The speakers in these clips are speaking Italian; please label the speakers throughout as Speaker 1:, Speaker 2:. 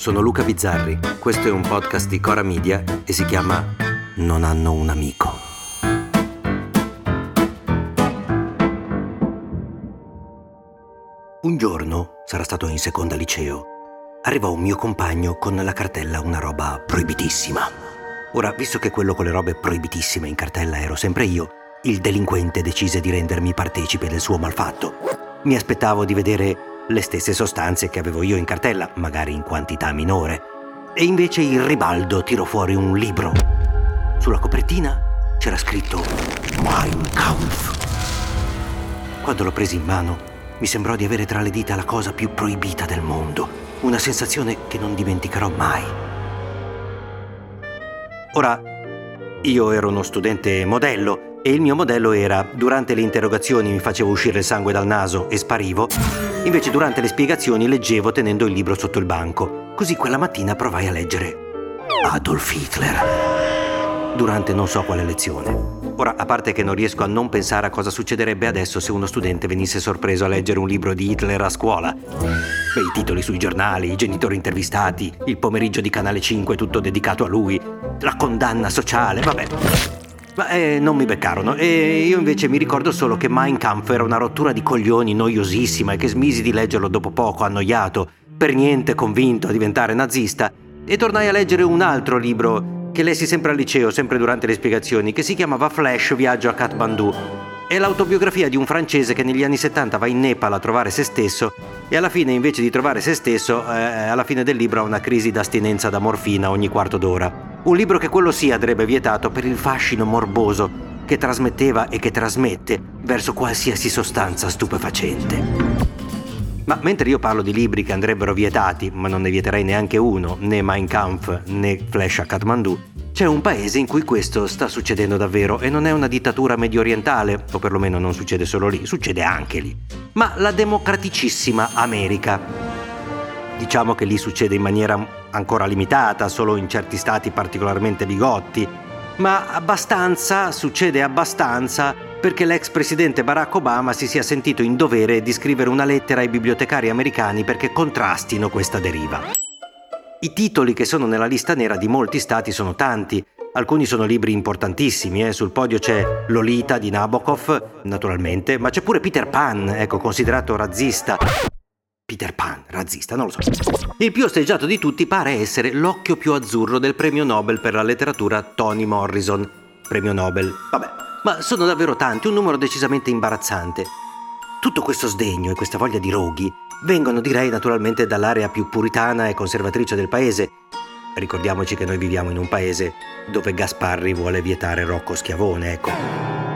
Speaker 1: sono Luca Bizzarri, questo è un podcast di Cora Media e si chiama Non hanno un amico. Un giorno, sarà stato in seconda liceo, arrivò un mio compagno con la cartella una roba proibitissima. Ora, visto che quello con le robe proibitissime in cartella ero sempre io, il delinquente decise di rendermi partecipe del suo malfatto. Mi aspettavo di vedere le stesse sostanze che avevo io in cartella, magari in quantità minore. E invece il ribaldo tirò fuori un libro. Sulla copertina c'era scritto Mein Kampf. Quando l'ho preso in mano, mi sembrò di avere tra le dita la cosa più proibita del mondo, una sensazione che non dimenticherò mai. Ora, io ero uno studente modello e il mio modello era durante le interrogazioni mi facevo uscire il sangue dal naso e sparivo, invece durante le spiegazioni leggevo tenendo il libro sotto il banco. Così quella mattina provai a leggere Adolf Hitler durante non so quale lezione. Ora, a parte che non riesco a non pensare a cosa succederebbe adesso se uno studente venisse sorpreso a leggere un libro di Hitler a scuola. Beh, i titoli sui giornali, i genitori intervistati, il pomeriggio di Canale 5 tutto dedicato a lui, la condanna sociale, vabbè. Eh, non mi beccarono e io invece mi ricordo solo che Mein Kampf era una rottura di coglioni noiosissima e che smisi di leggerlo dopo poco, annoiato, per niente convinto a diventare nazista, e tornai a leggere un altro libro che lessi sempre al liceo, sempre durante le spiegazioni, che si chiamava Flash Viaggio a Kathmandu. È l'autobiografia di un francese che negli anni 70 va in Nepal a trovare se stesso e alla fine invece di trovare se stesso, eh, alla fine del libro ha una crisi d'astinenza da morfina ogni quarto d'ora. Un libro che quello sì andrebbe vietato per il fascino morboso che trasmetteva e che trasmette verso qualsiasi sostanza stupefacente. Ma mentre io parlo di libri che andrebbero vietati, ma non ne vieterei neanche uno, né Mein Kampf né Flash a Kathmandu, c'è un paese in cui questo sta succedendo davvero e non è una dittatura medio orientale, o perlomeno non succede solo lì, succede anche lì, ma la democraticissima America. Diciamo che lì succede in maniera ancora limitata, solo in certi stati particolarmente bigotti, ma abbastanza, succede abbastanza perché l'ex presidente Barack Obama si sia sentito in dovere di scrivere una lettera ai bibliotecari americani perché contrastino questa deriva. I titoli che sono nella lista nera di molti stati sono tanti, alcuni sono libri importantissimi, eh. sul podio c'è Lolita di Nabokov, naturalmente, ma c'è pure Peter Pan, ecco, considerato razzista, Peter Pan, razzista, non lo so. Il più osteggiato di tutti pare essere l'occhio più azzurro del premio Nobel per la letteratura Tony Morrison. Premio Nobel, vabbè, ma sono davvero tanti, un numero decisamente imbarazzante. Tutto questo sdegno e questa voglia di roghi vengono, direi, naturalmente dall'area più puritana e conservatrice del paese. Ricordiamoci che noi viviamo in un paese dove Gasparri vuole vietare Rocco Schiavone, ecco.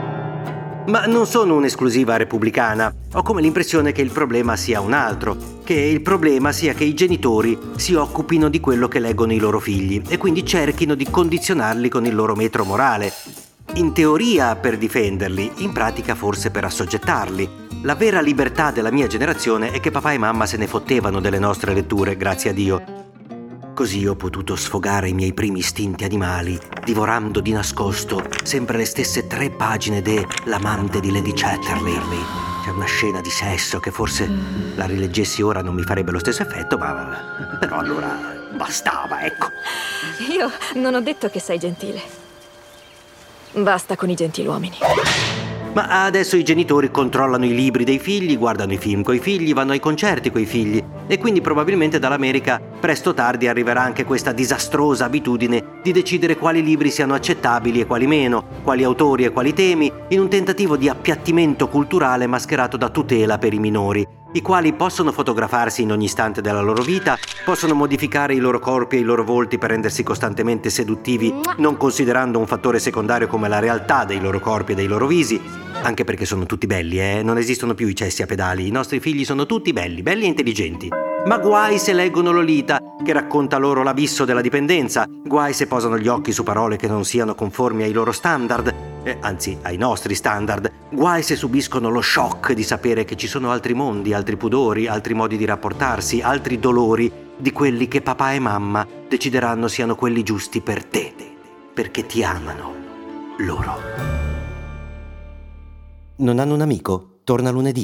Speaker 1: Ma non sono un'esclusiva repubblicana. Ho come l'impressione che il problema sia un altro, che il problema sia che i genitori si occupino di quello che leggono i loro figli e quindi cerchino di condizionarli con il loro metro morale. In teoria per difenderli, in pratica forse per assoggettarli. La vera libertà della mia generazione è che papà e mamma se ne fottevano delle nostre letture, grazie a Dio, Così ho potuto sfogare i miei primi istinti animali, divorando di nascosto sempre le stesse tre pagine de L'amante di Lady Chatterley. C'è una scena di sesso che forse la rileggessi ora non mi farebbe lo stesso effetto, ma però allora bastava, ecco.
Speaker 2: Io non ho detto che sei gentile. Basta con i gentiluomini.
Speaker 1: Ma adesso i genitori controllano i libri dei figli, guardano i film coi figli, vanno ai concerti coi figli e quindi probabilmente dall'America presto o tardi arriverà anche questa disastrosa abitudine di decidere quali libri siano accettabili e quali meno, quali autori e quali temi, in un tentativo di appiattimento culturale mascherato da tutela per i minori i quali possono fotografarsi in ogni istante della loro vita, possono modificare i loro corpi e i loro volti per rendersi costantemente seduttivi, non considerando un fattore secondario come la realtà dei loro corpi e dei loro visi, anche perché sono tutti belli, eh? Non esistono più i cessi a pedali, i nostri figli sono tutti belli, belli e intelligenti. Ma guai se leggono Lolita, che racconta loro l'abisso della dipendenza, guai se posano gli occhi su parole che non siano conformi ai loro standard, eh, anzi ai nostri standard, guai se subiscono lo shock di sapere che ci sono altri mondi, altri pudori, altri modi di rapportarsi, altri dolori di quelli che papà e mamma decideranno siano quelli giusti per te, perché ti amano loro.
Speaker 3: Non hanno un amico? Torna lunedì.